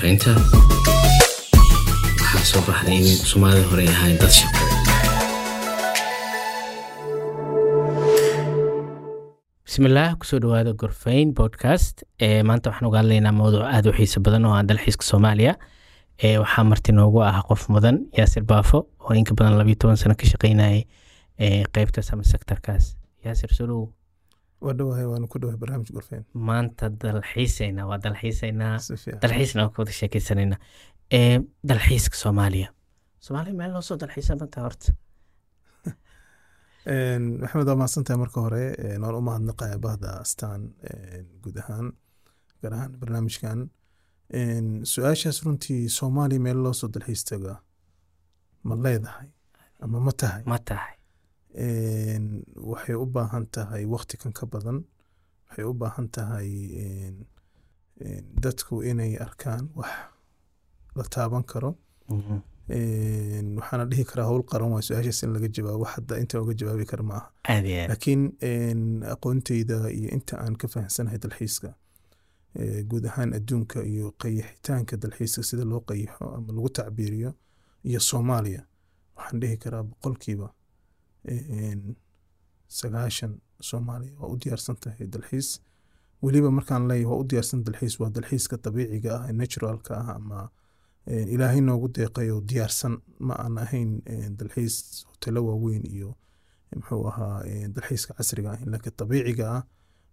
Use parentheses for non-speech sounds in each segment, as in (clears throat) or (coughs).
gorfaynta waxaa soo baxday in soomaalida hore ay ahayn dad ku soo dhawaada gorfayn podcast. Ee maanta waxaan uga hadlaynaa mowduuc aada u xiiso badan oo ah dalxiiska soomaaliya. Ee waxaa marti noogu ah qof mudan yaasir baafo oo inka badan labiyo toban sano ka shaqeynayay ee qeybtaas ama sektorkaas yaasir solow waa dhawahay waanu ku dhawahay barnaamij gorfeen maanta dalxiisaynaa waa dalxiisaynaa. Dalxiisna waa ka wada sheekeysanaynaa ee dalxiiska soomaaliya. Soomaaliya meel loo soo dalxiisa manta horta? (laughs) Maxamed waa mahadsantahay marka hore waan u mahadnaqaya bahda astaan guud ahaan gaar ahaan barnaamijkan. Su'aashaas runtii soomaaliya meel loo soo dalxiis tagaa ma leedahay ama ma tahay? Ma tahay waxay u baahan tahay waqti kan ka badan. Waxay u baahan tahay dadku inay arkaan wax la taaban karo. Mhm. Waxaana dhihi karaa howl qaran waa su'aashaas in laga jawaabo. Hadda inta uga jawaabi kara ma aha. Aad iyo aad. Laakiin aqoonteyda iyo inta aan ka fahamsanahay dalxiiska guud ahaan adduunka iyo qayixitaanka dalxiiska sida loo qayixo ama lagu tacbiiriyo iyo soomaaliya waxaan dhihi karaa boqolkiiba sagaashan soomaaliya waa u diyaarsan tahay dalxiis. Weliba markaan leeyahay waa u diyaarsan dalxiis. Waa dalxiiska dabiiciga ah ee naturalka ah ama ilaahay noogu deeqayo diyaarsan. Ma aan ahayn dalxiis hotelo waaweyn iyo muxuu ahaa dalxiiska casriga ah. Laakiin dabiiciga ah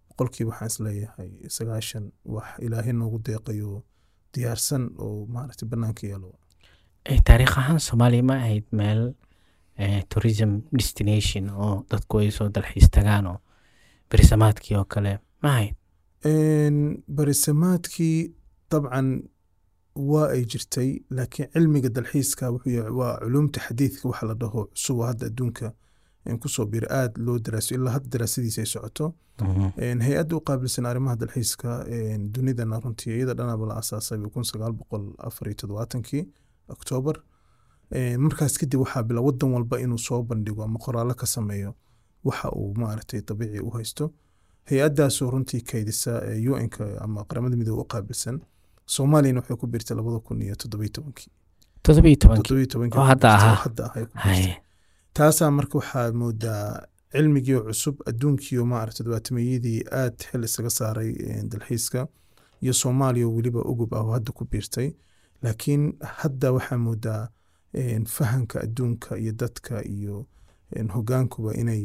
boqolkiiba waxaan is leeyahay sagaashan wax ilaahay noogu deeqayo diyaarsan oo maaragtay banaanka yaalo taariikh ahaan soomaaliya ma ahayd meel tourism destination oo dadku ay soo dalxiis tagaan oo berisamaadkii oo kale. Ma ahayd Een, barisamaadkii dabcan waa ay jirtay laakiin cilmiga dalxiiska wuxuu yahay waa culumta xadiidka waxa la dhaho cusub oo hadda adduunka ku soo bira aada loo daraasiyo ilaa hadda daraasadiisa ay socoto. Een, hay'adda u qaabilsan arrimaha dalxiiska dunidana runtii iyada dhanaba la asaasay kun sagaal boqol afar iyo toddobaatankii oktoobar markaas kadib waxaa bila wadan walba inuu soo bandhigo ama qoraallo ka sameeyo. Waxa uu maaragtay dabiici u haysto. Hay'addaasoo runtii kaydisa ee un-ka ama qaramada midoobe u qaabilsan. Soomaaliyana waxay ku biirtay labada kun iyo toddobiyo tobankii taasaa marka waxaa moodaa cilmigii cusub adduunkiio maaragta toddobaatameyadii aad xil isaga saaray een, dalxiiska iyo soomaaliya oo weliba ugub ah oo hadda ku biirtay. Laakiin hadda waxaa moodaa fahanka adduunka iyo dadka iyo hogaankuba inay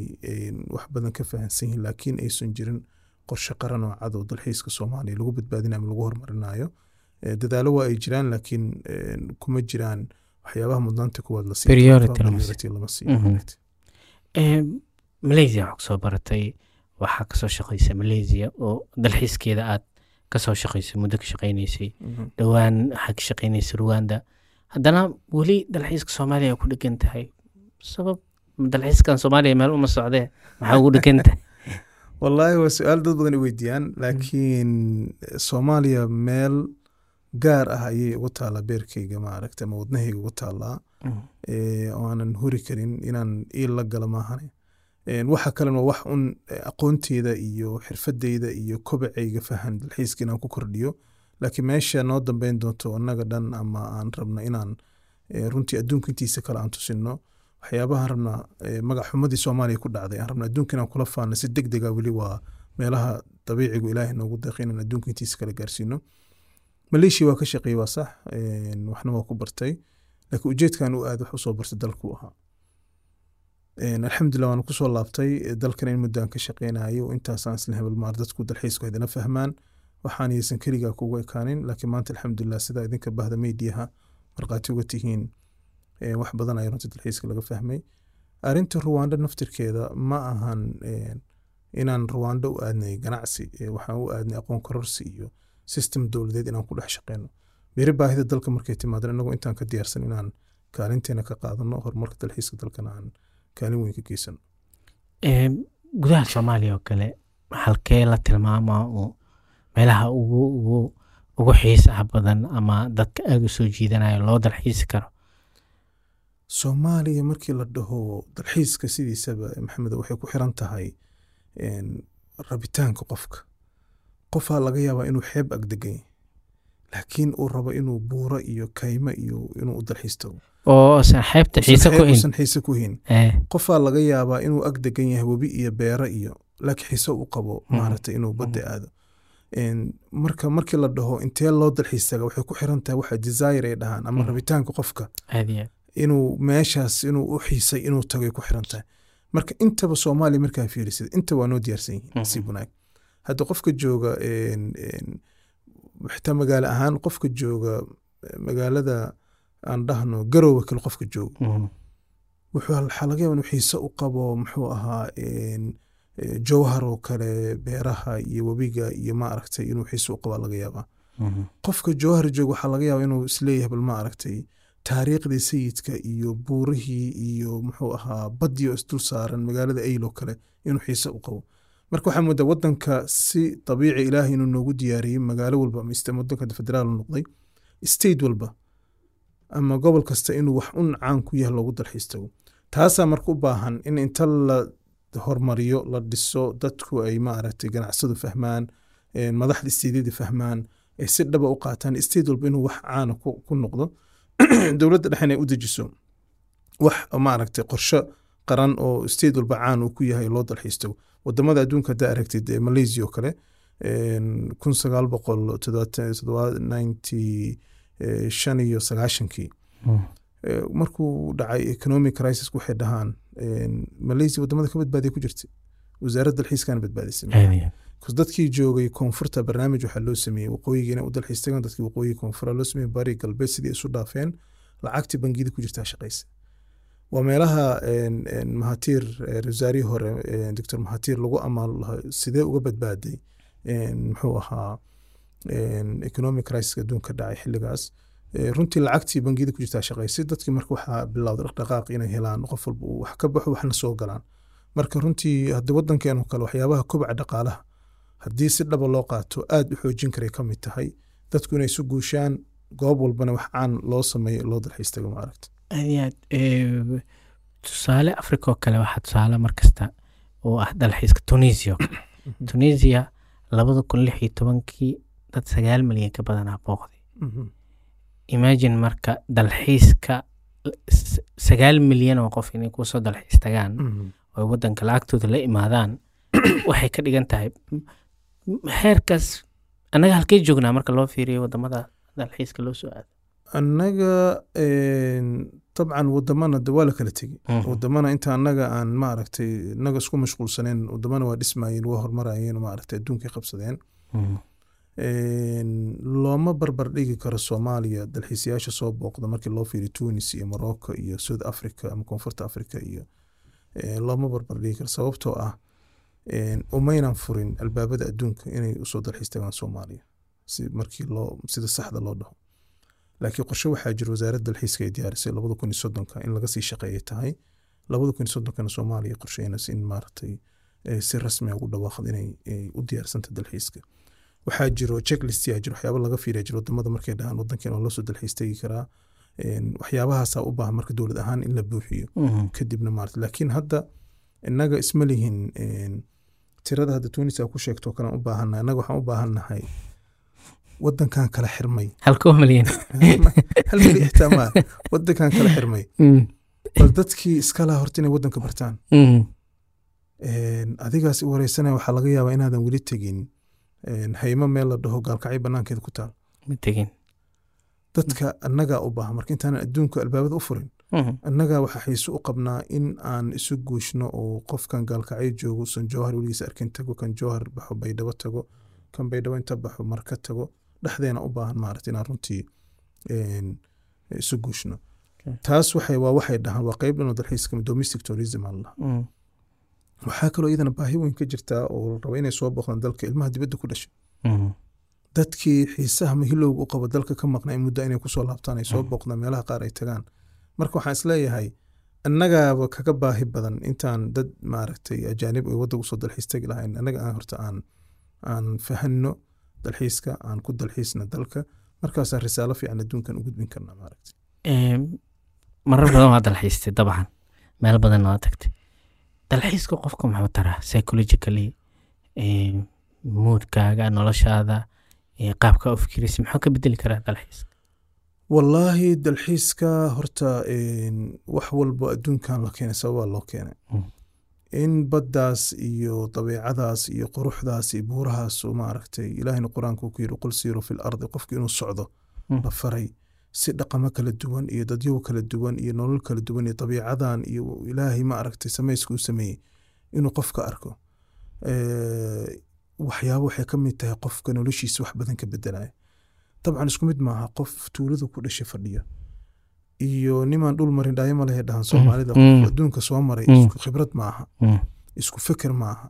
wax badan ka fahansan yihiin laakiin aysan jirin qorshe qaran oo cad oo dalxiiska soomaaliya lagu badbaadinayo ama lagu horumarinayo. Dadaalo waa ay jiraan laakiin kuma jiraan waxyaabaha mudnaanta kuwaad la malaysia waxaa ka soo baratay waxaa ka soo shaqeysa malaysia oo dalxiiskeeda aad ka soo shaqeysay muddo ka shaqeyneysay Mhm. dhowaan waxaa ka shaqeyneysa rwanda haddana weli dalxiiska soomaaliya ku dhegan tahay. Sabab dalxiiskan soomaaliya meel uma socdee maxaa ugu dhegan tahay? (laughs) Wallaahi waa su'aal dad badan i weydiiyaan laakiin soomaaliya meel gaar ah ayay ugu taalaa beerkeyga maaragta ama wadnahayga ugu taalaa ee, oo aanan huri karin inaan iil la gala maahane. Waxa kalena waa wax un eh, aqoonteyda iyo xirfadeyda iyo kobacayga fahan dalxiiska inaan ku kordhiyo laakiin meesha noo dambeyn doonto annaga dhan ama aan rabna inaan eh, runtii adduunka intiisa kale aan tusino waxyaabahaan rabnaa eh, magac xumadii soomaaliya ku dhacday aan rabna adduunka inaan kula faano si deg dega weli waa meelaha dabiicigu ilaahay noogu deeqay inaan adduunka intiisa kale gaarsiino. Maleeshiya waa ka shaqeeyey waa sax waxna waa ku bartay. Laakiin ujeedkan u aad wax u soo bartay dalku ahaa Een, alxamdulilah waana ku soo laabtay dalkan in muddaan ka shaqeynayo intaasaan isla hebel maar dadku dalxiisku fahmaan waxaan yaysan keligaa kugu ekaanin laakiin maanta alxamdulilah sida idinka bahda meydiyaha markhaati uga tihiin wax badan ayaa runtii dalxiiska laga fahmay. Arrinta ruwaandho naftirkeeda ma ahan inaan ruwaandho u aadnay ganacsi waxaan u aadnay aqoon kororsi iyo system dowladeed inaan ku dhex shaqeyno beri baahida dalka markay timaado inagoo intaan ka diyaarsan inaan kaalinteena ka qaadano horumarka dalxiiska dalkana aan kaalin weyn ka geysano. Gudaha soomaaliya oo kale halkee la tilmaamaa uu meelaha ugu xiisaha badan ama dadka aada u soo jiidanaya loo dalxiisi karo? Soomaaliya markii la dhaho dalxiiska sidiisaba maxamed waxay ku xiran tahay rabitaanka qofka. Qofaa laga yaabaa inuu xeeb agdegan yahay laakiin uu rabo inuu buuro iyo kaymo iyo inuu u dalxiis tago oo san xeebta xiise ku hin uusan xiise ku hin Eh, qofaa laga yaabaa inuu ag degan yahay webi iyo beero iyo laakiin xiise u qabo Mhm. maaragtay inuu badda aado. En, marka markii la dhaho intee loo dalxiis taga waxay ku xiran tahay waxa desire ay dhahaan ama Mhm. rabitaanka qofka inuu meeshaas inuu u xiisay inuu tagay ku xiran tahay marka intaba soomaaliya markaa fiirisid inta waa noo diyaarsan yihiin Mhm. si wanaag hadda qofka jooga xitaa magaalo ahaan qofka jooga eh, magaalada aan dhahno garowe kale qofka jooga Mhm. wuxuu waxaa laga yaaba inuu xiise u qabo muxuu ahaa jowhar oo kale beeraha iyo webiga iyo ma aragtay inuu xiise u qabaa laga yaabaa. Mhm. qofka jowhar jooga waxaa laga yaaba inuu is leeyahay bal ma aragtay taariikhdii sayidka iyo buurihii iyo muxuu ahaa badii oo isdul saaran magaalada ayl oo kale inuu xiise u qabo. Marka waxaa moodaa wadanka si dabiici ilaahay inuu noogu diyaariyey magaalo walba ama wadanka federaal noqday state walba ama gobol kasta inuu wax un caan ku yahay loogu dalxiis tago. Taasaa marka u baahan in inta la hormariyo la dhiso dadku ay maaragtay ganacsadu fahmaan madaxda isteedyada fahmaan ay si dhaba u qaataan state walba inuu wax caana ku noqdo. (clears throat) Dowladda dhexena ay u dejiso wax maaragtay qorshe qaran oo state walba caan uu ku yahay loo dalxiis tago waddamada adduunka haddaa aragtid malaysia oo kale kun sagaal boqol ninety shan iyo sagaashankii. Eh, markuu dhacay economic crisis waxay dhahaan malaysia waddamada ka badbaadiya ku jirtay. Wasaaradda dalxiiskana badbaadisay. Dadkii joogay koonfurta barnaamij waxaa loo sameeyey waqooyiga inay u dalxiis tagaan dadkii waqooyiga koonfura loo sameeyey bari galbeed sidii isu dhaafeen lacagtii bangiyada ku jirtaa shaqaysa waa meelaha mahatiir eh, wasaarihii hore en, doctor mahatiir lagu amaan lahaa sidee uga badbaaday muxuu ahaa economic crisis adduunka dhacay xilligaas. Eh, runtii lacagtii bangiyada ku jirtaa shaqaysay dadkii marka waxaa bilowday dhaqdhaqaaq inay helaan qof walba uu wax ka baxo waxna soo galaan marka runtii haddii wadankeenu kale waxyaabaha kobaca dhaqaalaha haddii si dhaba loo qaato aad u xoojin karay ka mid tahay dadku inay isu guushaan goob walbana wax caan loo sameeyo loo dalxiis tago ma aragta aad. Eh, tusaale africa oo kale waxaa tusaale mar kasta oo ah dalxiiska tunisia kale. tunisia labada kun lix iyo tobankii dad sagaal milyan ka badanaa booqday Mhm. Imagine marka dalxiiska sagaal milyan oo qof inay ku soo dalxiis tagaan Mhm. oo wadanka lacagtooda la imaadaan (clears throat) waxay ka dhigan tahay heerkaas annaga halkee joognaa marka loo fiiriyo waddamada dalxiiska loo soo aado annaga dabcan wadamana de waa la kala tegi Mhm. wadamana inta annaga aan maaragtay innaga isku mashquulsaneen wadamana waa dhismayeen waa horumarayeen maaragtay adduunkay qabsadeen Mhm. En, looma barbar dhigi karo soomaaliya dalxiisayaasha soo booqda markii loo fiiriyo tunis iyo morocco iyo south africa ama koonfurta africa iyo looma barbar dhigi karo. Sababtoo ah umaynan furin albaabada adduunka inay u soo dalxiis tagaan soomaaliya si markii loo sida saxda loo dhaho. Laakiin qorshe waxaa jira wasaaradda dalxiiska ay diyaarisay labada kun iyo soddonka in laga sii shaqeeyay tahay. Labada kun iyo soddonkana soomaaliya qorsheynaysa in maaragtay si rasmi ah ugu dhawaaqda inay ay u diyaarsanta dalxiiska waxaa jiro checklist yaa jiro waxyaaba laga fiiriya jiro waddamada markay dhahaan wadankeena waa loo soo dalxiis tegi karaa En, waxyaabahaasaa u baahan marka dowlad ahaan in la buuxiyo Mhm. kadibna maarata laakiin hadda innaga isma lihin tirada hadda tunisia ku sheegto kale u baahannahay innaga waxaan u baahannahay wadankan kala xirmay. Halkoo (laughs) milyan hal mili xitaa maa wadankan kala xirmay. Mhm. bal dadkii iska laha horta inay wadanka bartaan. En, adigaas i wareysanaya waxaa laga yaabaa inaadan weli tegin haymo meel la dhaho gaalkacyo banaankeeda ku taal. Dadka annagaa u baahan marka intaanan adduunka albaabada u furin Mhm. annagaa waxaa xiise u qabnaa in aan isu guushno oo qofkan gaalkacyo joogo san jowhar weligiisa arkin tago kan jowhar baxo baydhabo tago kan baydhabo inta baxo marka tago dhexdeena u baahan maarata inaan runtii isu guushno. Taas waxay waa waxay dhahaan waa qeyb dhanoo dalxiiska domestic tourism aan lahaa. Mhm. Waxaa kaloo iyadana baahi weyn ka jirtaa oo la rabo inay soo booqdaan dalka ilmaha dibadda ku dhashay. Mhm. dadkii xiisaha mahilowga u qabo dalka ka maqnay muddo inay ku soo laabtaan ay soo booqdaan meelaha qaar ay tagaan. Marka waxaan is leeyahay annagaaba kaga baahi badan intaan dad maaragtay ajaanib ay wadda u soo dalxiis tagi lahayn. Annaga aan horta aan aan fahanno dalxiiska aan ku dalxiisna dalka. Markaasaan risaalo fiican adduunkan u gudbin karnaa maaragtay. Marar badan waa dalxiistay dabcan meel badan waa tagtay dalxiiska qofka muxuu taraa psychologically moodkaaga noloshaada qaabka u fikiraysa muxuu ka bedeli karaa dalxiiska wallaahi dalxiiska horta wax walbo adduunkan la keenay sababaa loo keenay Mm. in baddaas iyo dabeecadaas iyo quruxdaas iyo buurahaas maaragtay ilaahina qur'aanka uu ku yidhi qul siiru fi lardi qofki inuu socdo Mm. la faray si dhaqamo kala duwan iyo dadyow kala duwan iyo nolol kala duwan iyo dabiicadan iyo ilaahay ma aragtay samayska uu sameeyey inuu qofka arko Eh, waxyaabo waxay ka mid tahay qofka noloshiisa wax badan ka bedelaya dabcan isku mid maaha qof tuulada ku dhashay fadhiya iyo nimaan dhul marin dhaayo ma lehe dhahan soomaalida Mm. qof adduunka soo maray Mm. isku khibrad maaha Mm. isku feker maaha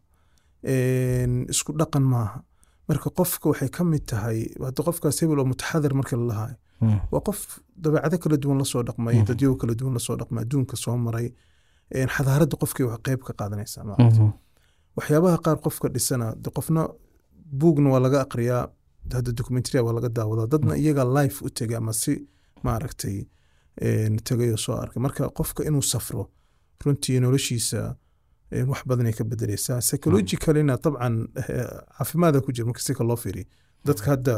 isku dhaqan maaha marka qofka waxay ka mid tahay hadda qofkaas hebel oo mutaxadir marka la lahayo Mm. Waa qof dabeecado kala duwan la soo dhaqmay Mhm. dadyow kala duwan la soo dhaqmay adduunka soo maray xadaaradda qofkii wax qayb ka qaadanaysaa maaragtay. Mhm. waxyaabaha qaar qofka dhisana qofna buugna waa laga aqriyaa hadda documentary waa laga daawadaa dadna iyaga life u tegay ama si maaragtay een, tegay oo soo arkay marka qofka inuu safro runtii noloshiisa wax badan ay ka bedeleysaa psychologicalina dabcan eh, caafimaada ku jira marka si ka loo fiiriyo dadka hadda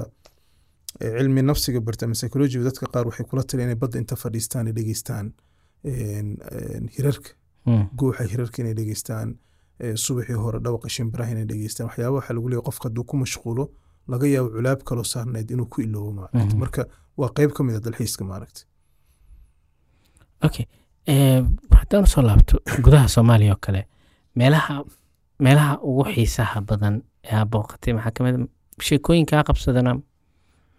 cilmi nafsiga barta ama psychology dadka qaar waxay kula tali inay badda inta fadhiistaan ay dhegeystaan hirarka Mm. guuxa hirarka inay dhegeystaan subaxii hore dhawaqa shimbiraha inay dhegeystaan waxyaaba waxaa lagu leeyahay qofka hadduu ku mashquulo laga yaabo culaab kaloo saarnayd inuu ku iloobo maaragta Mhm. marka waa qeyb ka mid a dalxiiska maaragta okay haddaan u soo laabto gudaha soomaaliya oo kale meelaha meelaha ugu xiisaha badan ee aad booqatay maxaa ka mid a sheekooyinkaa qabsadana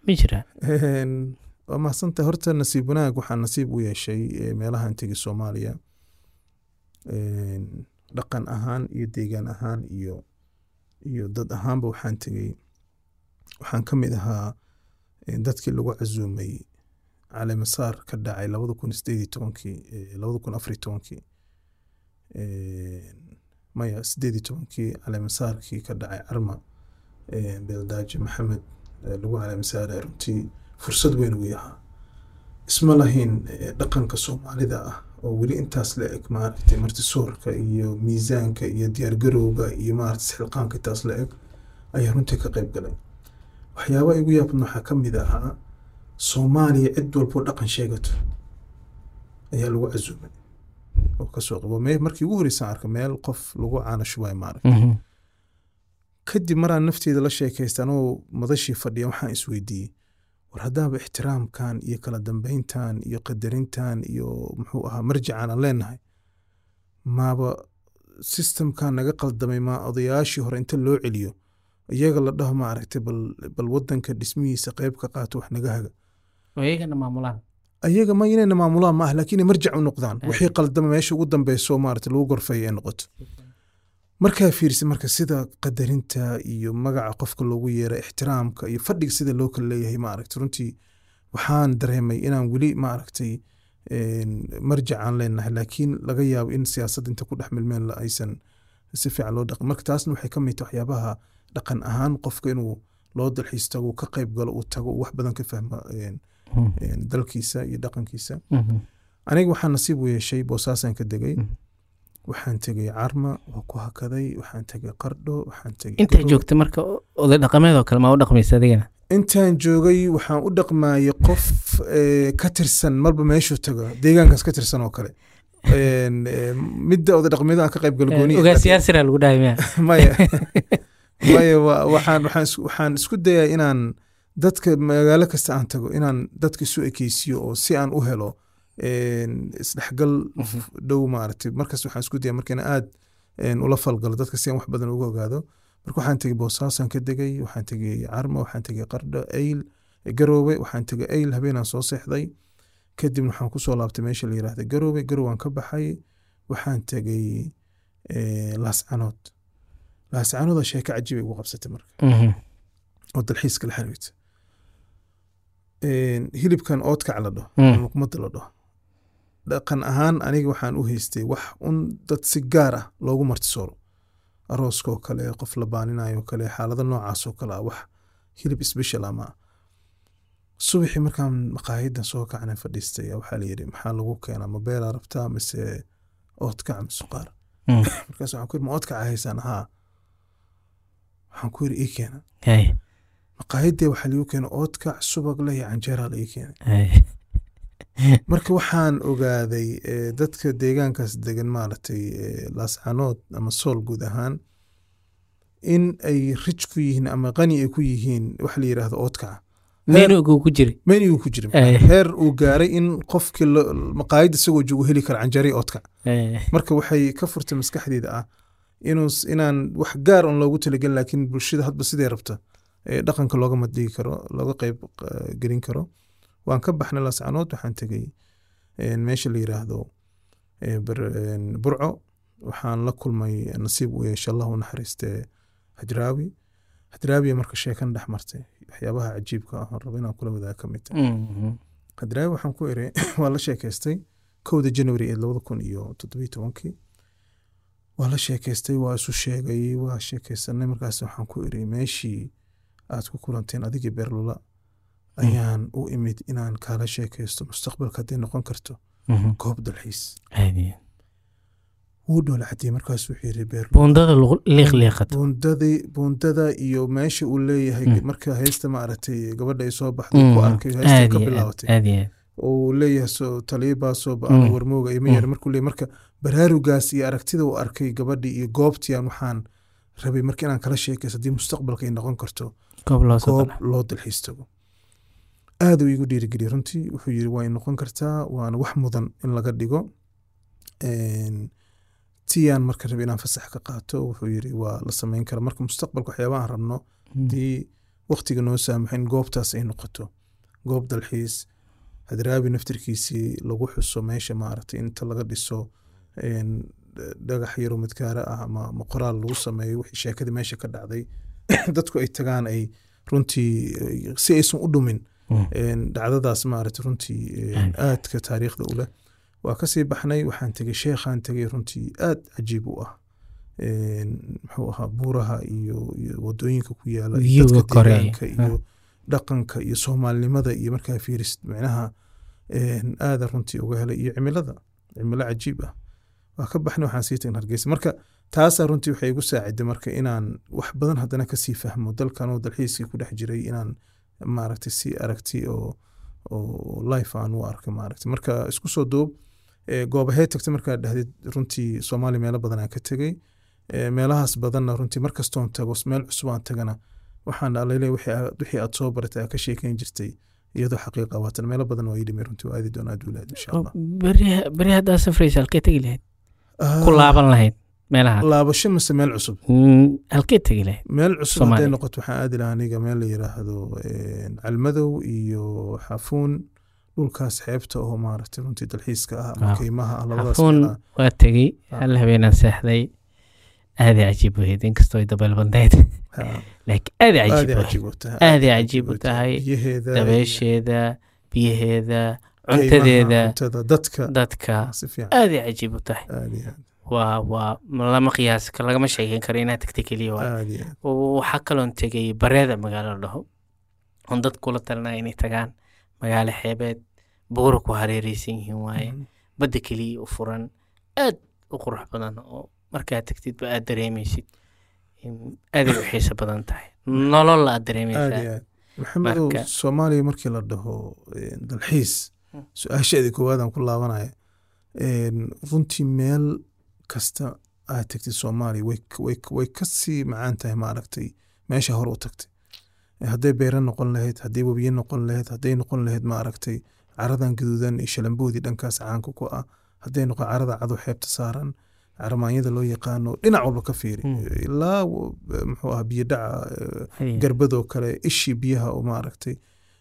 ma jiraan? Waa mahadsantahay. Horta nasiib wanaag waxaa nasiib u yeeshay meelahan tegi soomaaliya. Dhaqan ahaan iyo deegaan ahaan iyo iyo dad ahaanba waxaan tegey. Waxaan ka mid ahaa dadkii lagu casuumay caleemasaar ka dhacay labada kun sideed tobankii labada kun afar iyo tobankii. Maya sideed tobankii caleemasaarkii ka dhacay carma beeldaaje maxamed lagu caleemasaaray runtii fursad weyn ugu yahaa. Isma lahayn dhaqanka soomaalida ah oo weli intaas la eg maaragtay martisoorka iyo miisaanka iyo diyaargarowga iyo maaragtay isxilqaanka intaas la eg ayaa runtii ka qayb galay. Waxyaabaha igu yaabadna waxaa ka mid ahaa soomaaliya cid walboo dhaqan sheegato ayaa lagu casuumay oo ka soo qabo markii ugu horreysaan arka meel qof lagu caana shubay maaragtay. Mhm. Kadib maraan nafteeda la sheekaysta anoo madashii fadhiya waxaan isweydiiyey. War haddaaba ixtiraamkan iyo kala dambeyntan iyo qadarintan iyo muxuu ahaa marjacan aan leenahay maaba systemkan naga qaldamay ma odayaashii hore inta loo celiyo. Iyaga la dhaho maaragtay bal bal wadanka dhismihiisa qayb ka qaato wax naga haga. Ayaga ma inayna maamulaan ma ah laakiin inay marjac u noqdaan. Ah. wixii qaldama meesha ugu dambeyso maaragtay lagu gorfeeya ay noqoto markaa fiirsa marka sida qadarinta iyo magaca qofka loogu yeera ixtiraamka iyo fadhiga sida loo kala leeyahay maaragtay runtii waxaan dareemay inaan weli maaragtay marjac aan leenahay laakiin laga yaabo in siyaasadda inta ku dhex milmeen la aysan si fiican loo dhaqan marka taasna waxay ka mid tahay waxyaabaha dhaqan ahaan qofka inuu loo dalxiis tago ka qayb galo uu tago uu wax badan ka fahmo een, dalkiisa iyo dhaqankiisa Mhm. aniga waxaan nasiib u yeeshay boosaasaan ka degay Mm. Waxaan tegay carma waa ku hakaday waxaan tegay qardho waxaan tegay intaa Garowe. joogta marka oday dhaqameed oo kale maa u dhaqmaysa adigana? Intaan joogay waxaan u dhaqmayay qof eh, ka tirsan marba meeshuu tago deegaankaas ka tirsan oo kale. Eh, midda oday dhaqmeeda aan ka qayb galo gooni. Ogaas yaasira lagu dhahay (laughs) maya. Maya wa- waxaan waxaan isku- waxaan isku dayaa inaan dadka magaalo kasta aan tago inaan dadka isu ekeysiyo oo si aan u helo isdhexgal Mhm. dhow maaragtay. Markaas waxaan isku daya marka inaan aad ula falgalo dadka si aan wax badan uga ogaado. Marka waxaan tegey boosaasaan ka degay waxaan tegey carma waxaan tegey qardho ayl garoowe waxaan tegey ayl habeenaan soo seexday. Kadibna waxaan ku soo laabtay meesha la yiraahda garoowe garowaan ka baxay. Waxaan tegey laascanood laascanooda sheeko cajiibay ugu qabsatay marka. Mhm. oo dalxiiska la xiriirta hilibkan oodkac la dhaho Mm. luqmada la dhaho dhaqan ahaan aniga waxaan u haystay wax un dad si gaar ah loogu martisooro. Arooska oo kale qof la baaninayo kale xaalado noocaas oo kale ah wax hilib special ama subaxii markaan maqaayadan soo kacna fadhiistay waxaa layidhi maxaa lagu keenaa? Ma beelaa rabtaa? Mise oodkac mise suqaar? Mm. markaas waxaan ku yidhi ma oodkaca haysaan haa waxaan ku yidhi ii keena. Maqaayadee waxaa liigu keenay oodkac subag leh iyo canjeeraa laii keenay Ay. Marka waxaan ogaaday eh, dadka deegaankaas degan maaragtay eh, laascanood ama sool guud ahaan in ay rij ku yihiin ama qani ay ku yihiin wax la yidhaahdo oodkaca menigu ku jira Ay. heer uu gaaray in qofkii maqaayad isagoo joogo heli kara canjeero iyo oodkac marka waxay ka furtay maskaxdeeda ah inuu inaan wax gaar on loogu talagelin laakiin bulshada hadba siday rabta dhaqanka looga madhigi karo looga qeyb eh, gelin karo waan ka baxnay lascanood waxaan tegey meesha la yiraahdo burco. Waxaan la kulmay nasiib u yeesha allah u naxariiste hajraawi hajraawiya marka sheekan dhex martay waxyaabaha cajiibka ah oon rabo inaan kula wadaaga ka mid tahay Mhm. hadraawi waxaan ku iri (laughs) waa la sheekaystay kowda january ee labada kun iyo toddobiyo tobankii waa la sheekaystay waa isu sheegay waa sheekaysanay markaas waxaan ku iri meeshii aad ku kulanteen adigii beerlula ayaan u imid inaan kaala sheekaysto mustaqbalka hadday noqon karto Mhm. goob dalxiis. Caadi. wuu dhoola cadiyey markaas wuxuu yiri beerlula buundada luq- liiqliiqato buundadii buundada iyo meesha uu leeyahay Mm. marka heesta maaragtay gabadha ay soo baxday ku arkay heesta ka bilaabatay. oo leeyahay soo taliyabaa soo ba'ama Mm. warmooga ima yar markuu leeyahay marka baraarugaas iyo aragtida uu arkay gabadhii iyo goobtii aan waxaan rabay marka inaan kala sheekayso haddii mustaqbalka ay noqon karto goob loo dalxiis tago aad uu igu dhiirigeliyey runtii wuxuu yiri way noqon kartaa waana wax mudan in laga dhigo. Een, tiyaan marka rabay inaan fasax ka qaato wuxuu yiri waa la samayn kara marka mustaqbalka waxyaabaha aan rabno haddii waqtiga noo saamaxa in goobtaas ay noqoto. Goob dalxiis hadraabi naftirkiisii lagu xuso meesha maaragtay inta laga dhiso dhagax yaro midkaara ah ama qoraal lagu sameeyo wixii sheekadii meesha ka dhacday (coughs) dadku ay tagaan ay runtii si aysan u dhumin dhacdadaas maaragtay runtii aadka taariikhda u leh waa ka sii baxnay waxaan tegey sheekhaan tegey runtii aad cajiib u ah. Muxuu ahaa buuraha iyo waddooyinka ku yaalla dadka deegaanka iyo dhaqanka iyo soomaalinimada iyo markaa fiirisid micnaha aada runtii uga helay iyo cimilada cimilo cajiib ah. Waa ka baxnay waxaan sii tagnay hargeysa marka taasaa runtii waxay igu saaciday marka inaan wax badan haddana ka sii fahmo dalkan oo dalxiiskii ku dhex jiray inaan maaragtay si aragti oo oo life aan u arka maaragtay. Marka isku soo duub ee, goobahee tagtay markaad dhahdid runtii soomaaliya meelo badan aan ka tegey. Ee, meelahaas badanna runtii markastoon tago meel cusub aan tagana waxaan alele wixii aad wixii aad soo baratay aad ka sheekeyn jirtay iyadoo xaqiiqa waatan meelo badan waa ii dhimay runtii waa aadi doonaa duulaad insha allah. beri haddaa safraysa halkee tegi lahayd? Ku Ah, laaban lahayd meelaha laabasho mise meel cusub. Mm, halkee tegi lahayd meel cusub hadday noqoto waxaan aadi lahaa aniga meel la yiraahdo calmadow iyo xafuun. Dhulkaas xeebta oo maaragtay runtii dalxiiska ah ama keymaha ah labadaas xafuun meelaha. waa tegey hal habeenaan seexday. Aaday cajiib wahayd inkastoo dabeel (laughs) laakiin aaday aad cajiib cajiib u tahay. Dabeesheeda biyaheeda. Cuntadeeda dadka. aaday cajiib u tahay waa waa lama qiyaasi karo lagama sheekeyn karo inaad tagta keliya waxaa kaloon tegay bareeda magaalo la dhaho. Oon dad kula talinaya inay tagaan magaalo xeebeed. Buura ku hareereysan yihiin waaye. Mhm. badda keliya u furan. Aad u qurux badan oo markaad tagtidba aad dareemaysid. In aaday u xiiso badan tahay. Nolol aad aad maxamedow soomaaliya markii la dhaho dalxiis Hmm. su'aasheedii koowaadaan ku laabanaya runtii meel kasta aad tagtid soomaaliya way ka sii macaan tahay maaragtay. Meesha hore u tagtay. Hadday beera noqon lahayd hadday webiye noqon lahayd hadday noqon lahayd maaragtay caradan gaduudan iyo shalamboodii dhankaas caanka ku ah. Hadday noqon carada cadow xeebta saaran carmaanyada loo yaqaano dhinac walba ka fiiri. Hmm. ilaa w- muxuu ahaa biyo dhaca eh, garbadoo kale ishii biyaha oo maaragtay.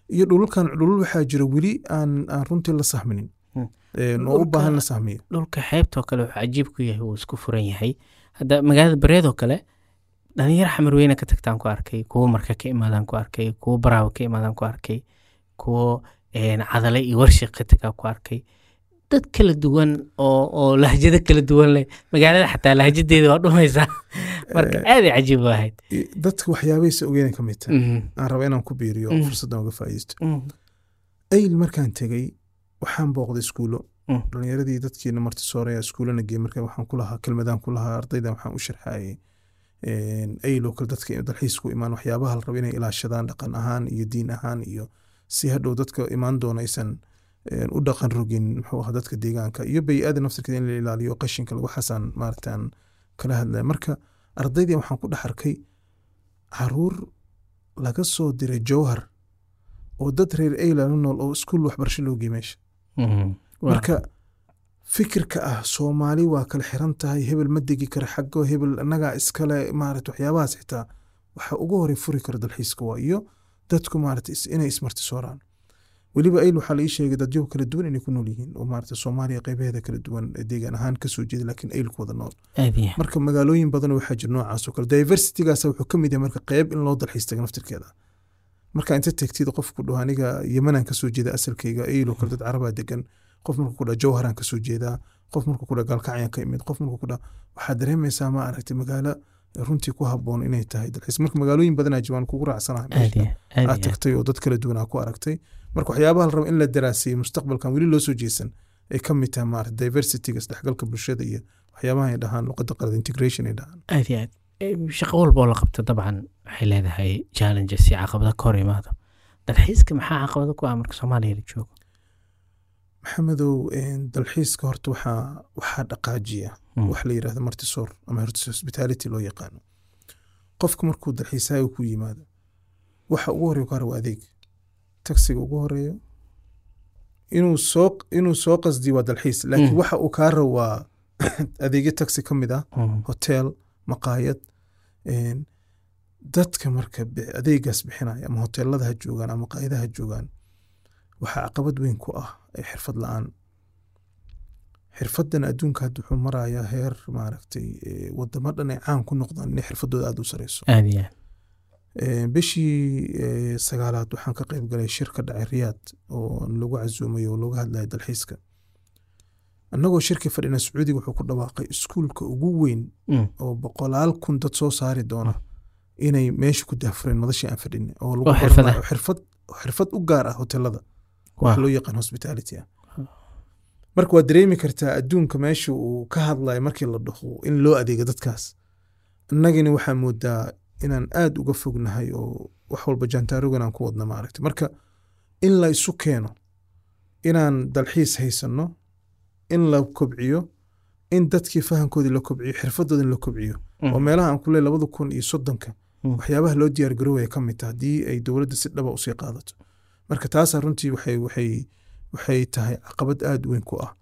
Iyo dhululkan dhulul waxaa jira weli aan aan runtii la sahminin oo u baahan la dhulka xeebtoo kale wuxuu cajiib ku yahay wuu isku furan yahay. Hadda magaalada bareedoo kale dhalinyaro xamarweyne ka tagtaan ku arkay kuwo marka ka imaadaan ku arkay kuwo baraawa ka imaadaan ku arkay kuwo cadale iyo warshik ka tagaa ku arkay. Dad kala duwan oo oo lahjado kala duwan leh magaalada xataa lahjadeeda waa dhumaysaa (laughs) marka aaday cajiib u ahayd. dadka waxyaabaysa ogeena ka mid tahay. Mhm, aan raba inaan ku biiriyo Hmm. fursaddan uga faa'iidaysto. Mhm, ayl markaan tegey waxaan booqday iskuulo. Mm. dhalinyaradii dadkiina marti sooraya iskuulana geey marka waxaan ku lahaa kelmadaan ku lahaa ardaydan waxaan u sharxayay aylo kale dadka dalxiis ku imaan waxyaabaha la rabo inay ilaashadaan dhaqan ahaan iyo diin ahaan iyo si hadhow dadka imaan doona aysan u dhaqan rogin muxuu ahaa dadka deegaanka iyo bay-ada naftirkeeda in la ilaaliyo qashinka waxaasaan maaragtaan kala hadlaya marka ardaydii waxaan ku dhex arkay carruur laga soo diray jowhar oo dad reer ayla la nool oo iskuul waxbarasho loo gey meesha marka fikirka ah soomaali waa kala xiran tahay hebel ma degi kara xaggo hebel annagaa iskale maarata waxyaabahaas xitaa. Waxa ugu horey furi kara dalxiiska waa iyo dadku maarata inay ismarti sooraan. Weliba ayl waxaa la ii sheegay dadyo kala duwan inay ku nool yihiin oo maarata soomaaliya qeybaheeda kala duwan deegaan ahaan ka soo jeeda laakiin aylku wada nool. Marka magaalooyin badan waxaa jira noocaas oo kale. Diversitygaas wuxuu ka mid yahay marka qeyb in loo dalxiis taga naftirkeeda marka inta tegtid qofku dhaho aniga yemanaan ka soo jeeda asalkayga ayl oo kale dad carabaa degan qof markuu kudha jowharaan ka soo jeedaa qof markuu kudha gaalkacyaan ka imid qof markuu kudha waxaad dareemaysaa ma aragtay magaalo runtii ku haboon inay tahay dalxiis marka magaalooyin badanaa jiraan kugu raacsanaha aad tagtay oo dad kala duwanaa ku aragtay. Marka waxyaabaha la rabo in la daraaseeyey mustaqbalkan weli loo soo jeesan ay ka mid tahay maarata diversityga isdhexgalka bulshada iyo waxyaabaha ay dhahaan luqada qalad integration ay dhahaan. Aad iyo aad shaqo walba oo la qabto dabcan waxay leedahay challenges iyo caqabada ka hor imaado dalxiiska maxaa caqabada ku ah marka soomaaliya la joogo? Maxamedow dalxiiska horta waxaa waxaa dhaqaajiya. Wax la yiraahdo martisoor ama hospitality loo yaqaano. Qofka markuu dalxiisaayo ku yimaado waxa ugu horreeya ka waa adeeg. Taksiga ugu horeeyo inuu soo inuu soo qasdiyo waa dalxiis. Laakiin waxa uu kaa rabo waa (coughs) adeegyo taxi ka mid ah hotel maqaayad dadka marka adeegaas bixinaya ama hoteelada ha joogaan ama maqaayadaha ha joogaan waxaa caqabad weyn ku ah xirfad la'aan. Xirfadan adduunka hadda wuxuu marayaa heer maaragtay wadamo dhan ay caan ku noqdaan inay xirfadooda aada u sareyso. Bishii sagaalaad waxaan ka qayb galay shir ka dhacay riyaad oo lagu casuumay oo looga hadlaya dalxiiska annagoo shirkii fadhina sacuudiga wuxuu ku dhawaaqay iskuulka ugu weyn oo boqolaal kun dad soo saari doona inay meesha ku daafureen madashii aan fadhina oo xirfad xirfad u gaar ah hotelada wax loo yaqaan hospitality ah. Marka waad dareemi kartaa adduunka meesha uu ka hadlayo markii la dhaho in loo adeego dadkaas. Innagani waxaa moodaa inaan aada uga fognahay oo wax walba jaantaarogan aan ku wadna maaragta marka in la isu keeno inaan dalxiis haysanno in la kobciyo in dadkii fahamkoodii la kobciyo xirfadooda in la kobciyo. Oo meelaha aan ku leey labada kun iyo soddonka waxyaabaha loo diyaar garoobaya ka mid taha haddii ay dowladda si dhaba u sii qaadato. Marka taasaa runtii waxay waxay waxay tahay caqabad aada weyn ku ah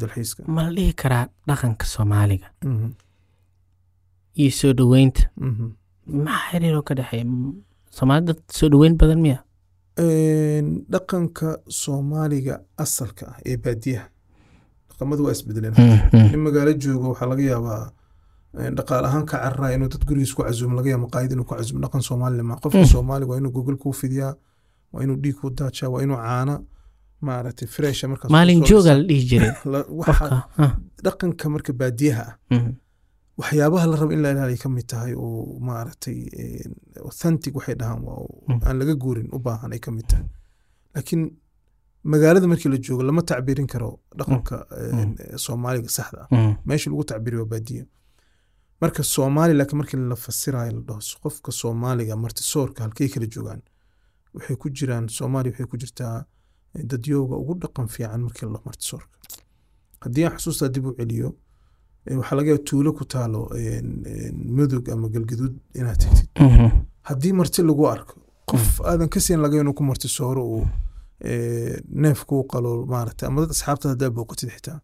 dalxiiska. Ma la dhihi karaa dhaqanka soomaaliga? Iyo soo dhoweynta maxaa xiriiroo ka dhexeeya? Soomaali dad soo dhoweyn badan miya? Dhaqanka soomaaliga asalka ah ee baadiyaha dhaqamadu waa isbedeleen. In magaalo joogo waxaa laga yaabaa dhaqaal ahaan ka carraa inuu dad gurigiis ku casuumo laga yaaba maqaayad inuu ku casuumo dhaqan soomaali ma qofka soomaaliga waa inuu gogol kuu fidiyaa waa inuu dhiig kuu daajaa waa inuu caana maaragtay fresha markaas maalin jooga (laughs) la dhihi jiray dhaqanka marka baadiyaha ah waxyaabaha la rabo in la ilaaliya ka mid tahay oo maaragtay authentic waxay dhahaan waa aan laga guurin u baahan ay ka mid tahay. Laakiin magaalada markii la joogo lama tacbirin karo dhaqanka soomaaliga saxda ah. Meesha lagu tacbiriyo waa baadiya marka soomaali laakiin markii la fasirayo la dhaho qofka soomaaliga martisoorka halkay kala joogaan waxay ku jiraan soomaaliya waxay ku jirtaa dadyooga ugu dhaqan fiican markii la dhaho martisoorka haddii aan xusuustaa dib u celiyo waxaa laga yaaba tuulo ku taalo mudug ama galgaduud inaad tagtid haddii marti lagu arko qof aadan ka siin laga inuu ku marti sooro uu neef kuu qalo maarata ama dad asxaabta haddaa booqatid xitaa.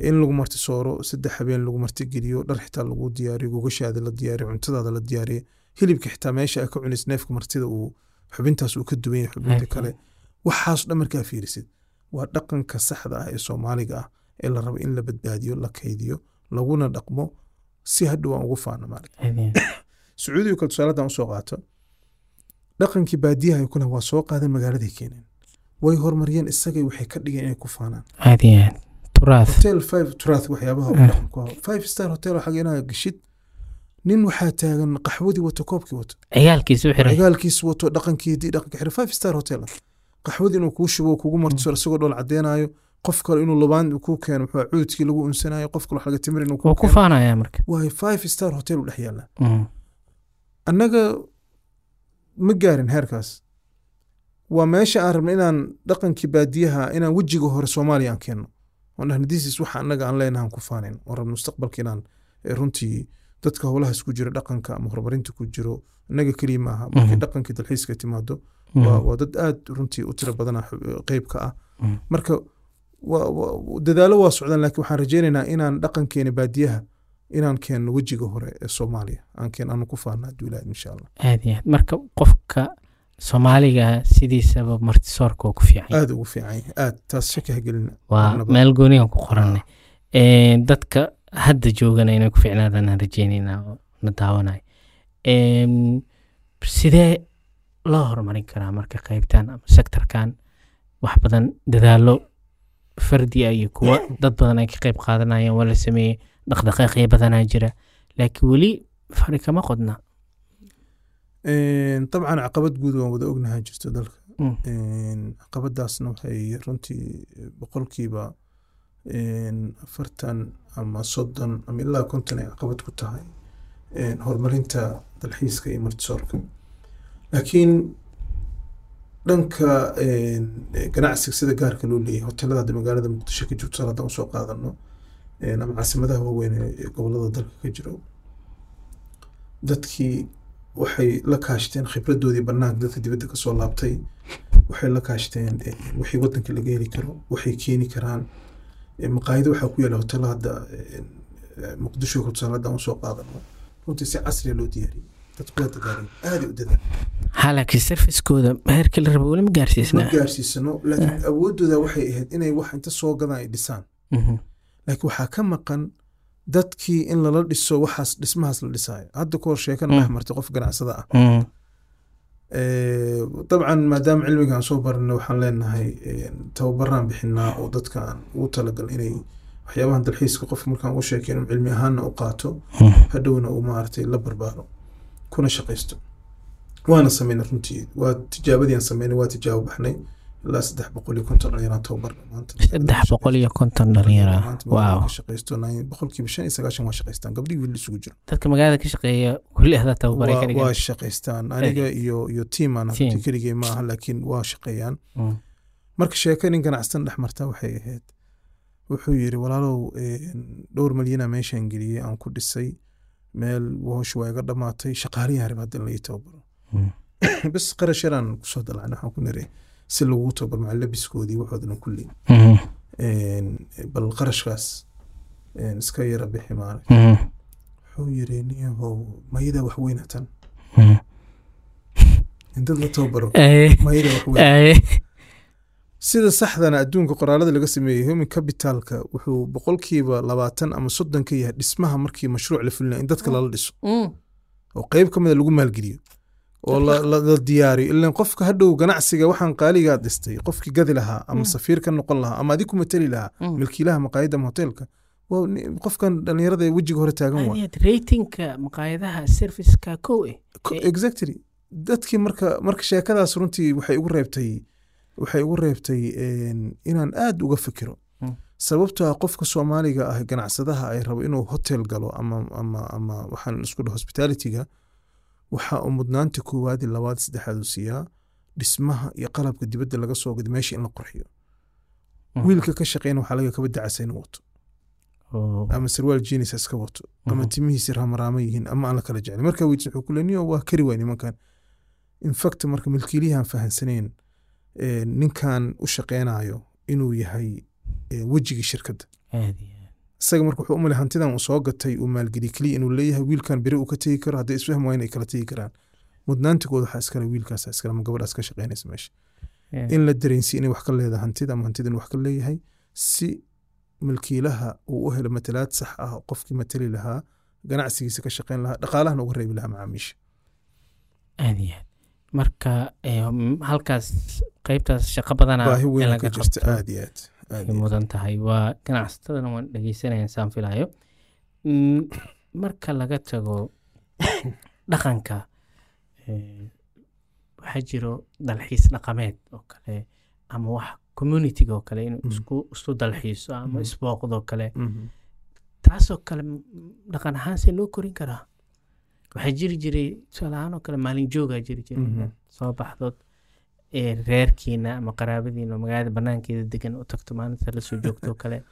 In lagu marti sooro saddex habeen lagu marti geliyo dhar xitaa lagu diyaariyo gogashaada la diyaariyo cuntadaada la diyaariyo. Hilibka xitaa meesha aa ka cunaysa neefka martida uu xubintaas uu ka duwan yahay xubinta kale. Waxaas dhan markaa fiirisid. Waa dhaqanka saxda ah ee soomaaliga ah ee la rabo in la badbaadiyo la kaydiyo laguna dhaqmo si hadhow aan ugu faano maarata sacuudiga kale tusaaladan u soo qaato. Dhaqankii baadiyaha ay ku lahan waa soo qaadan magaaladay keeneen way horumariyeen isagay waxay ka dhigeen inay ku faanaan. Hotel five turath waxyaabaha dhaqan ku haw five star hotel xaga inaa geshid nin waxaa taagan qaxwadii wato koobkii wato. Cigaalkiis wato dhaqankii dhaqanka five star hotel. Qaxwadii inuu kuu shubo kugu martiso isagoo dhool cadeenaayo. Qof kale inuu lubaan ku keeno muxuu cuudkii lagu unsanayo. Qof kale wax laga timir inuu ku faanaya marka. Waayo five star hotel u dhex yaalla Mm. annaga ma gaarin heerkaas waa meesha aan rabna inaan dhaqankii baadiyaha inaan wejiga hore soomaaliya aan keenno oon dhahna this is waxa annaga aan leenahay aan ku faanayn oon rabno mustaqbalka inaan runtii dadka howlahaas ku jira dhaqanka ama horumarinta ku jiro innaga keliya maaha. Markii Mhm. dhaqankii dalxiiska timaado Mm. waa dad aad runtii u tiro badana qeyb ka ah. Mm. marka waa- waa- socdaan laakiin waxaan rajaynaynaa inaan dhaqankeena baadiyaha inaan keenno wejiga hore ee soomaaliya. Aan ku faana hadduu insha allah. Aad iyo aad. Marka qofka soomaaliga sidiisaba martisoorka waa ku fiican yahay. aad ugu fiican aad taas shaki waa meel ku qoranay Ee, dadka hadda joogana inay ku fiicnaadaan aan rajeynaynaa oo na daawanayo sidee loo horumarin karaa marka qaybtan ama sektorkan wax badan dadaalo fardi ah iyo kuwa dad badan ay ka qayb qaadanayaan waa la sameeyey dhaqdhaqaaqyo badanaa jira. Laakiin weli fari kama qodna dabcan caqabad guud waan wada ognahay jirto dalka Mm. Een, caqabadaasna waxay runtii boqolkiiba een, afartan ama soddon ama ilaa konton ay caqabad ku tahay horumarinta dalxiiska iyo martisoorka laakiin dhanka ganacsiga sida gaarka loo leeyahay hotelada hadda magaalada muqdisho ka jirto haddaan u soo qaadano ama caasimadaha waaweyn ee gobollada dalka ka jiro dadkii waxay la kaashteen khibradoodii banaanka dadka dibadda ka soo laabtay. Waxay la kaashteen eh, wixii wadanka laga heli karo waxay keeni karaan. Eh, maqaayado waxaa ku yaalla hotelo hadda eh, muqdisho tusaale haddaan u soo qaadano runtii si casriya loo diyaariyey. Dadku waa dadaaleen aaday u heerkii la raba weli ma ma gaarsiisna gaarsiisano laakiin awoodooda waxay ahayd inay wax inta soo gadaan ay dhisaan. Mhm. laakiin waxaa ka maqan dadkii in lala dhiso waxaas dhismahaas la dhisaayo hadda kahor sheekana Mm. dhex martay qof ganacsada ah Mm. Eh, dabcan maadaama cilmiga aan soo baranay waxaan leenahay eh, tababaraan bixinaa oo dadka aan ugu talagal inay waxyaabahan dalxiiska qofka markaan u sheekeen inuu cilmi ahaanna u qaato Mm. hadhowna uu maaragtay la barbaaro kuna shaqaysto waana sameynay runtii waa tijaabadii aan sameynay waa tijaabo baxnay ilaa saddex boqol iyo konton dhalinyaraan tababarna maanta. Saddex boqol iyo konton dhalinyaro Maanta waaw ka shaqaysto nine- boqolkiiba shan iyo sagaashan waa shaqaystaan gabdhii wiil isugu jiro. Dadka magaalada ka shaqeeya kulli ahda tababaray ka waa shaqaystaan aniga iyo iyo tiim aan Team. runtii keligay ma aha laakiin waa shaqeeyaan. Mm. marka sheeko nin ganacsan dhex marta waxay ahayd wuxuu yiri walaalow dhowr malyanaa meeshaan geliyey aan ku dhisay. Meel hoosh waa iga dhammaatay shaqaaliyaa raba hadda in la ii tababaro Mm. (coughs) bas qarash yaraan ku soo dalacnay waxaan ku niri si lagugu maca labiskoodii waxoodana kulli Mhm. Bal qarashkaas iska yara bixi maarag Mhm. wuxuu yiri niyahow mayada wax weyna tan. Mhm. in dad la tababaro Eh, mayada wax weyn eh, sida saxdana adduunka qoraalada laga sameeyey human capitalka wuxuu boqolkiiba labaatan ama soddon ka yahay dhismaha markii mashruuc la fulinaya in dadka lala dhiso. Mm. oo qeyb ka mida lagu maalgeliyo oo la, diyaariyo ilan qofka hadhow ganacsiga waxaan qaaligaad dhistay qofkii gadi lahaa ama Mm. safiir ka noqon lahaa ama adig ku matali lahaa Mm. milkiilaha maqaayadda ama hoteelka qofkan dhalinyarada ee wejiga hore taagan waa Aad ratingka maqaayadaha serviceka kow eh exactly dadkii marka marka sheekadaas runtii waxay ugu reebtay waxay ugu reebtay inaan aad uga fikiro Mm. sababtoo ah qofka soomaaliga ah ganacsadaha ay rabo inuu hotel galo ama ama ama waxaan isku dhaho hospitalityga waxaa uu mudnaanta koowaad labaad saddexaad uu siiyaa dhismaha iyo qalabka dibadda laga soo gado meesha in la qurxiyo Mhm. wiilka ka shaqeyna waxaa laga kaba dacasa inuu wato Oo. ama sarwaal jenis iska wato ama Mhm. timihiisi raamaraama yihiin ama aan la kala jeclin marka weydiis wuxuu ku leeniyo waa kari waay nimankan infact marka milkiiliyahan fahansaneen eh, ninkan u shaqeynayo inuu yahay eh, wejigii shirkadda. Isaga marka wuxuu umale hantidan uu soo gatay uu maalgeliye keliya inuu leeyahay wiilkan beri uu ka tegi karo hadday isfahm waa inay kala tegi karaan. Mudnaantigooda waxaa iskale wiilkaas iskale ama gabadhaas ka shaqeynaysa meesha. In la dareensiyo inay wax ka leedahay hantida ama hantida inuu wax ka leeyahay si milkiilaha uu u helo matalaad sax ah oo qofkii matali lahaa ganacsigiisa ka shaqeyn lahaa dhaqaalahana uga reebi lahaa macaamiisha. Aad iyo aad. Marka eh, halkaas qaybtaas shaqo badana baahi in weyn ka jirta aad iyo aad mudan tahay waa ganacsatadana waan dhegeysanaya saan filayo Mm, marka laga tago (coughs) dhaqanka waxaa jiro dalxiis dhaqameed oo kale ama wax communitiga oo kale inuu Mm. isku dalxiiso ama Mm. isbooqdoo kale Mhm. taasoo kale dhaqan ahaan see loo korin karaa waxaa jiri jiray tusaale ahaan oo kale maalin joogaa jiri jiray Mhm. inaad soo baxdood reerkiina ama qaraabadiina oo magaalada banaankeeda degan u tagto maalinta la soo joogto oo kale.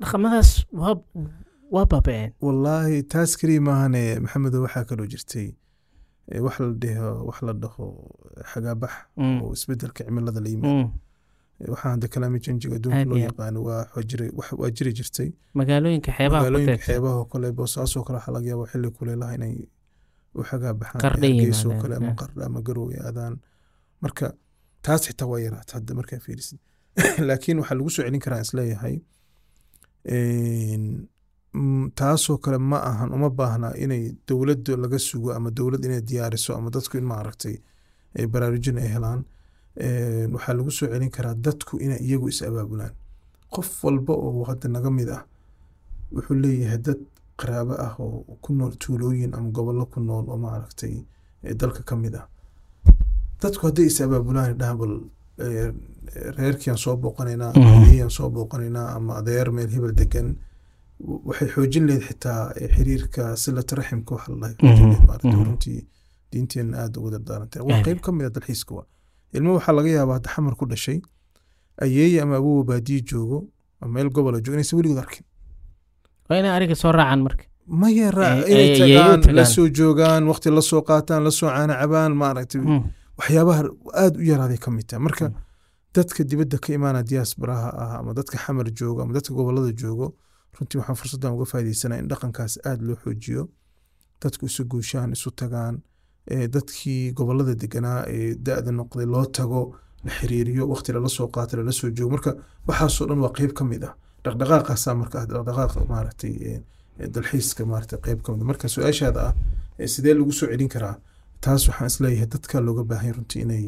Dhaqamadaas waa baaba-een. Wallaahi taas keliya maahane maxamedo waxaa kaloo jirtay eh, wax la dhaho wax la dhaho xagaabax Mm, oo isbeddelka cimilada la yimid. Mm. waxaan hadda kalaami janjiga adduunka loo yaqaano waa jiri- jirtay. Magaalooyinka xeebaha ku magaalooyinka teedsan. xeebaha oo kale boosaasoo kale waxaa laga yaaba xilli kuleelaha inay u xagaabaxaan Qardho hargeysa oo yimaadaan, kale ama yeah. qardha ama garowe aadaan marka taas xitaa waa yaraata hadda markaa fiirisid. (laughs) Laakiin waxaa lagu soo celin karaa is leeyahay mm, taasoo kale ma ahan uma baahna inay dowladda laga sugo ama dowlad inay diyaariso ama dadku in maaragtay ay baraarujin ay helaan. Waxaa lagu soo celin karaa dadku inay iyagu is abaabulaan. Qof walba oo hadda naga mid ah wuxuu leeyahay dad qaraabo ah oo ku nool tuulooyin ama gobollo ku nool oo maaragtay dalka ka mid ah dadku hadday is abaabulaan dhahan bal eh, reerkiaan soo booqanaynaa Mhm. adeeyaan soo booqanaynaa ama adeer meel hebel degan waxay xoojin leed xitaa eh, xiriirka silata raximka waxa la dhahay. Mhm. Mhm. runtii diinteenna aada uga dardaarantahay waa qeyb ka mid a dalxiiska wa ilmo waxaa laga yaabaa hadda xamar ku dhashay ayeeye ama awowa baadiye joogo ama meel gobola joogo inaysan weligood arkin. Waa inay ariga soo raacaan marka. Maya Ay- inay tagaan la soo joogaan waqti la soo qaataan la soo caana cabaan maaragtay waxyaabaha aada u yaraaday ka mid tahay. Marka Mm. dadka dibadda ka imaana diaasbaraha ah ama dadka xamar joogo ama dadka gobollada joogo runtii waxaan fursaddan uga faaidaysanaa in dhaqankaas aada loo xoojiyo. Dadku isu guushaan isu tagaan dadkii gobollada deganaa ee da-da noqday loo tago la xiriiriyo waqti lala soo qaato lala soo joogo. Marka waxaasoo dhan waa qeyb ka mid ah. Dhaqdhaqaaqaasaa marka ah dhaqdhaqaaq maaragtay dalxiiska maaragtay qeyb ka mid ah. marka su'aashaada ah ee sidee lagu soo celin karaa taas waxaan is leeyahay dadka looga baahan runtii inay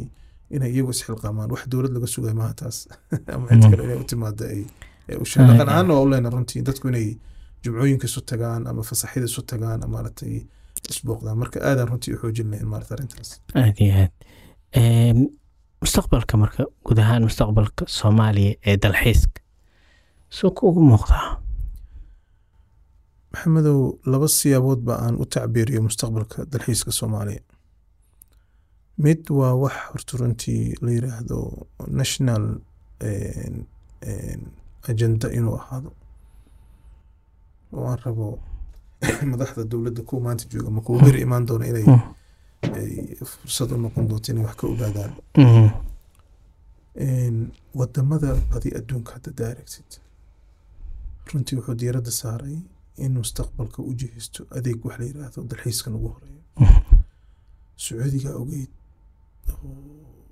inay iyagu isxilqaamaan wax dowlad laga sugay maaha taas. (laughs) Ama cid kale inay u timaado ay ay u sheeg dhaqan ahaanna waa u runtii dadku inay jumcooyinka isu tagaan ama fasaxyada isu tagaan ama maaragtay isbooqdaan marka aadaan runtii u xoojin lahayn maarata arrintaas. Aad iyo aad. Mustaqbalka marka guud ahaan mustaqbalka soomaaliya ee dalxiiska suu ku ugu muuqdaa maxamedow laba siyaabood ba aan u tacbiiriyo mustaqbalka dalxiiska soomaaliya mid waa wax horta runtii la yiraahdo national agenda inuu ahaado oo aan rabo (clears throat) madaxda dowladda kuwa maanta jooga ama kuwa beri imaan doona inay Mm. ay fursad u noqon doonto inay wax ka ogaadaan Mhm. Een, waddamada badi adduunka hadda daaragtid runtii wuxuu diiradda saaray in mustaqbalka u jihisto adeeg wax la yiraahdo dalxiiskan ugu horeeyo Mhm. sacuudiga ogeyd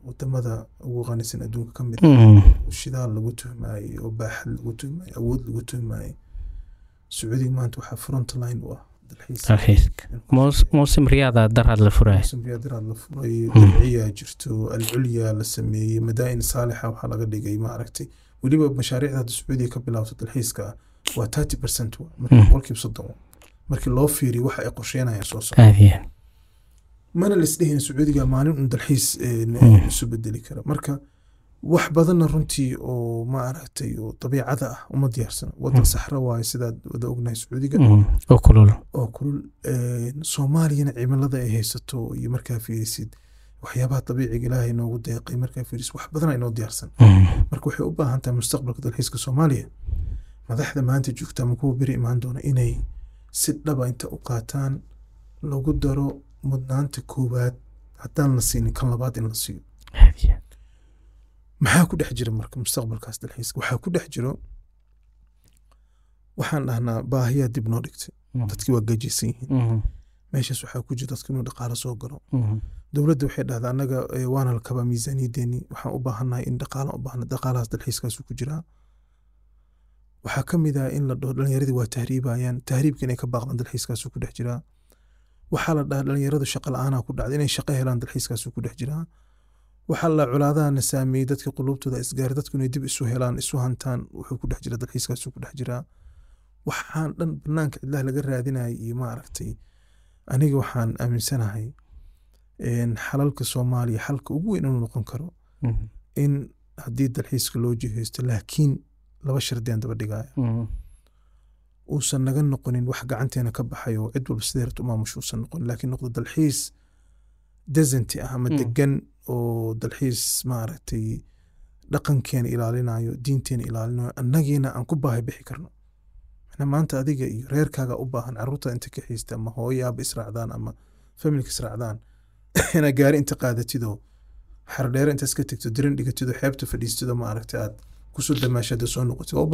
waddamada ugu qanisan adduunka ka mid Mhm. oo shidaal lagu tuhmaayey oo baaxad lagu tuhmaayey awood lagu tuhmaayey sacuudiga maanta waxaa front line u ah dalxiis dalxiiska. Muus- muusim riyaada daraad la sambiyaadiraad la furay. Hmm. dirciyaa jirto alculya la sameeyey madaa'in saalixa waxaa laga dhigay maaragtay weliba mashaariicda hadda sacuudiya ka bilaabto dalxiiska ah waa thirty percent marka Hmm. boqolkiiba soddon markii loo fiiriyo waxa ay qorsheynayaan soo socda mana laisdhehin sacuudiga maalin un dalxiis eh, Hmm. isu bedeli kara. Marka wax badanna runtii oo maaragtay oo dabiicada ah uma diyaarsana wadan Hmm. saxra waaye sidaad wada ognahay sacuudiga. Oo kulul. Oo kulul. Een, soomaaliyana cimilada ay haysato iyo markaa fiirisid waxyaabaha dabiiciga ilaahay noogu deeqay markaa fiirisid wax badan aynoo diyaarsan. Marka waxay u baahan tahay mustaqbalka dalxiiska soomaaliya madaxda maanta joogta ama kuwa beri imaan doona inay si dhaba inta u qaataan lagu daro mudnaanta koowaad haddaan la siinin kan labaad in la siiyo. Maxaa ku dhex jira marka mustaqbalkaas dalxiiska waxaa ku dhex jiro waxaan dhahnaa baahiyaa dib noo dhigtay Mhm. dadkii waa gajaysan yihiin. Mhm. meeshaas waxaa ku jira dadka inuu dhaqaalo soo galo. Mhm. dowladda waxay dhahdaa annaga eh, waana la kabaa miisaaniyadeeni. Waxaan u baahannahay in dhaqaala u baahna dhaqaalahaas dalxiiskaasu ku jiraa waxaa ka mid ah in la dhaho dhalinyaradii waa tahriibayaan. Tahriibka inay ka baaqdaan dalxiiskaasu ku dhex jiraa waxaa la dhahaa dhalinyaradu shaqa la'aanaa ku dhacda inay shaqo helaan dalxiiskaasu ku dhex jiraa waxaa la colaadahana saameeyey dadka quluubtooda isgaari dadku inay dib isu helaan isu hantaan wuxuu ku dhex jira dalxiiskaasu ku dhex jiraa waxaan dhan banaanka cidlaha laga raadinaya iyo maaragtay aniga waxaan aaminsanahay xalalka soomaaliya xalka ugu weyn inuu noqon karo Mhm. in haddii dalxiiska loo jihaysto laakiin laba shardi aan daba dhigaya Mhm. Uusan naga noqonin wax gacanteena ka baxay oo cid walba sidee rabto umaamusha uusan noqonin? Laakiin noqdo dalxiis desanti ah ama Mm. degan oo dalxiis maaragtay dhaqankeena ilaalinayo diinteena ilaalinayo annagiina aan ku baahi bixi karno. Maanta adiga iyo reerkaaga u baahan carruurta inta ka xiista ama hooyo aaba israacdaan ama familka israacdaan (coughs) inaa gaari inta qaadatidoo xardheere inta iska tegto dirin dhigatidoo xeebta fadhiistidoo maaragtay aad ku soo damaashada soo noqotid waa u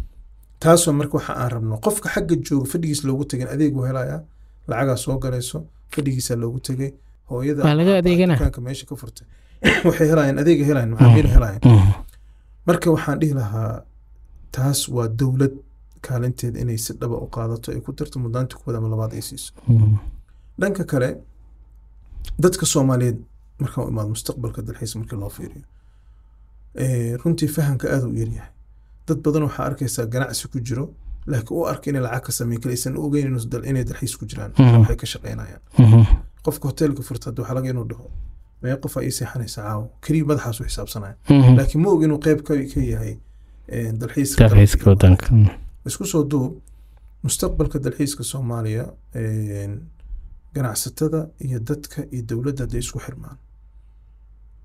(coughs) taasoo marka waxa aan rabno qofka xagga jooga fadhigiis loogu tegin adeegu helayaa lacagaa soo galayso fadhigiisaa loogu tegay hooyada Waa laga ama adeeganaa. dukaanka meesha ka furtay (coughs) waxay helayaan adeega helayaan macaamiil helayaan Mhm. marka waxaan dhihi lahaa taas waa dowlad kaalinteeda inay si dhaba u qaadato ay ku darto muddaanta koowaad ama labaad ay siiso Mhm. dhanka kale dadka soomaaliyeed markaan u imaado mustaqbalka dalxiis markii loo fiiriyo runtii fahamka aad u yaryahay dad badan waxaa arkaysaa ganacsi ku jiro laakiin u arka inay lacag ka sameyn kale aysan ogeyn inay dalxiis ku jiraan. Mhm. waxay ka shaqeynayaan. Mhm. qofka hoteelka furta hadda waxaa laga inuu dhaho mee qof ii seexanaysa caawo keliya madaxaas u xisaabsanaya. Mhm. laakiin ma og inuu qeyb ka yahay eh, dalxiiska wadanka. Isku soo duub mustaqbalka dalxiiska soomaaliya een, ganacsatada iyo dadka iyo dowladda hadday isku xirmaan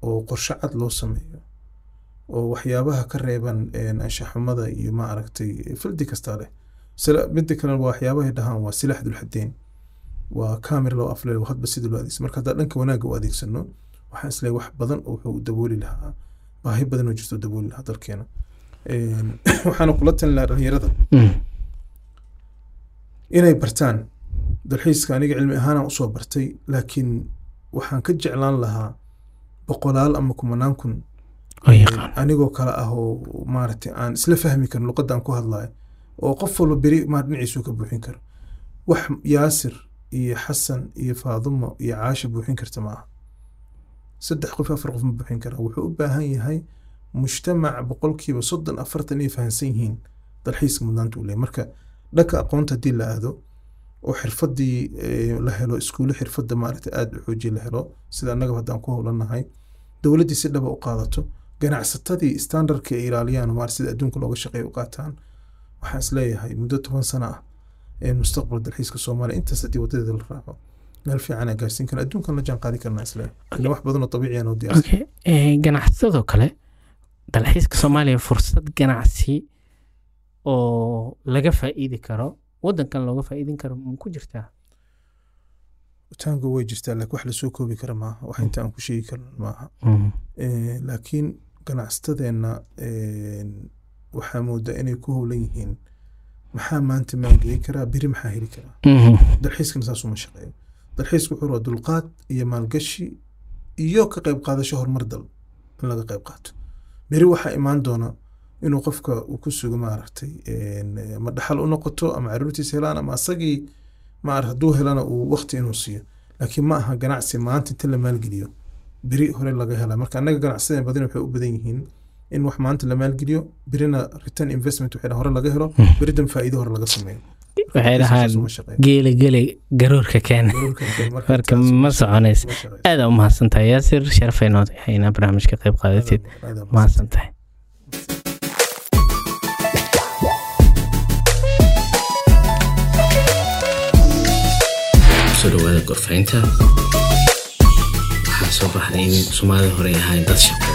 oo qorshe cad loo sameeyo oo waxyaabaha ka reeban anshaxumada iyo ma aragtay fildi kasta leh. Sila midda kale waa waxyaabahay dhahaan waa silaax dulxadeyn. Waa kaamir loo aflay hadba sidii loo adeegsan. Marka haddaan dhanka wanaagga u adeegsano waxaan is leeyahay wax badan oo wuxuu dabooli lahaa. Baahi badan oo jirto dabooli lahaa dalkeena. Een, (clears throat) waxaana kula talin lahaa dhalinyarada Mhm. inay bartaan dalxiiska aniga cilmi ahaanaan u soo bartay laakiin waxaan ka jeclaan lahaa boqolaal ama kumanaan kun anigoo kale ah oo maaragtay aan isla fahmi karin luqadda aan ku hadlayo oo qof walba beri maar dhinaciisu ka buuxin karo. Wax yaasir iyo xasan iyo faadumo iyo caasha buuxin karta ma aha. Saddex qof afar qof ma buuxin kara. Wuxuu u baahan yahay mujtamac boqolkiiba soddon afartan inay fahansan yihiin dalxiiska mudnaanta u leeyahay. Marka dhanka aqoonta haddii la aado oo xirfadii la helo iskuulo xirfadda maaragtay aada u xoojiye la helo sida annaga haddaan ku howlanahay dowladdii si dhaba u qaadato ganacsatadii standardka ay ilaaliyaan maaragtay sida adduunka looga shaqeeya u qaataan waxaan is leeyahay muddo toban sano ah ee mustaqbal dalxiiska soomaaliya. Intaas haddii wadadeeda la raaco meel fiican aan gaarsiin karna adduunkan la jaan qaadi is leeyahay ila wax badan oo dabiici ah oo diyaarsan eh, ganacsatadoo kale dalxiiska soomaaliya fursad ganacsi oo laga faa'iidi karo wadankan looga faa'iidin karo ma ku jirtaa taango way jirtaa laakiin wax la soo koobi kara maaha. Wax inta aan ku sheegi karno maaha. Mhm. Eh, laakiin ganacsatadeenna waxaa moodaa inay ku howlan yihiin. Maxaa maanta maalgeli karaa? Beri maxaa heli karaa? Mhm. dalxiiskana saas uma shaqeeyo. Dalxiisku wuxuu rabaa dulqaad iyo maalgashi iyo ka qayb qaadasho horumar dal in laga qayb qaato. Beri waxaa imaan doona inuu qofka uu ku sugo maaragtay ma dhaxal u noqoto ama caruurtiisa helaan ama asagii maar hadduu helana uu waqti inuu siiyo. Laakiin ma aha ganacsi maanta inta la maalgeliyo beri hore laga hela marka annaga ganacsadeen badan waxay u badan yihiin in wax maanta la maalgeliyo berina return investment waxay hore laga helo beri dan faa'iido hore laga sameeyo. Waxay dhahaan geele geele garoorka keena marka ma soconayso uma shaqeeyo. aada u mahadsantahay yaasir. Sharafay noo tahay inaa barnaamijka qayb aad- mahadsantahay. Kusoo dhawaada gorfaynta waxaa soo baxday in soomaalida hore ay ahayn dad shaqeeya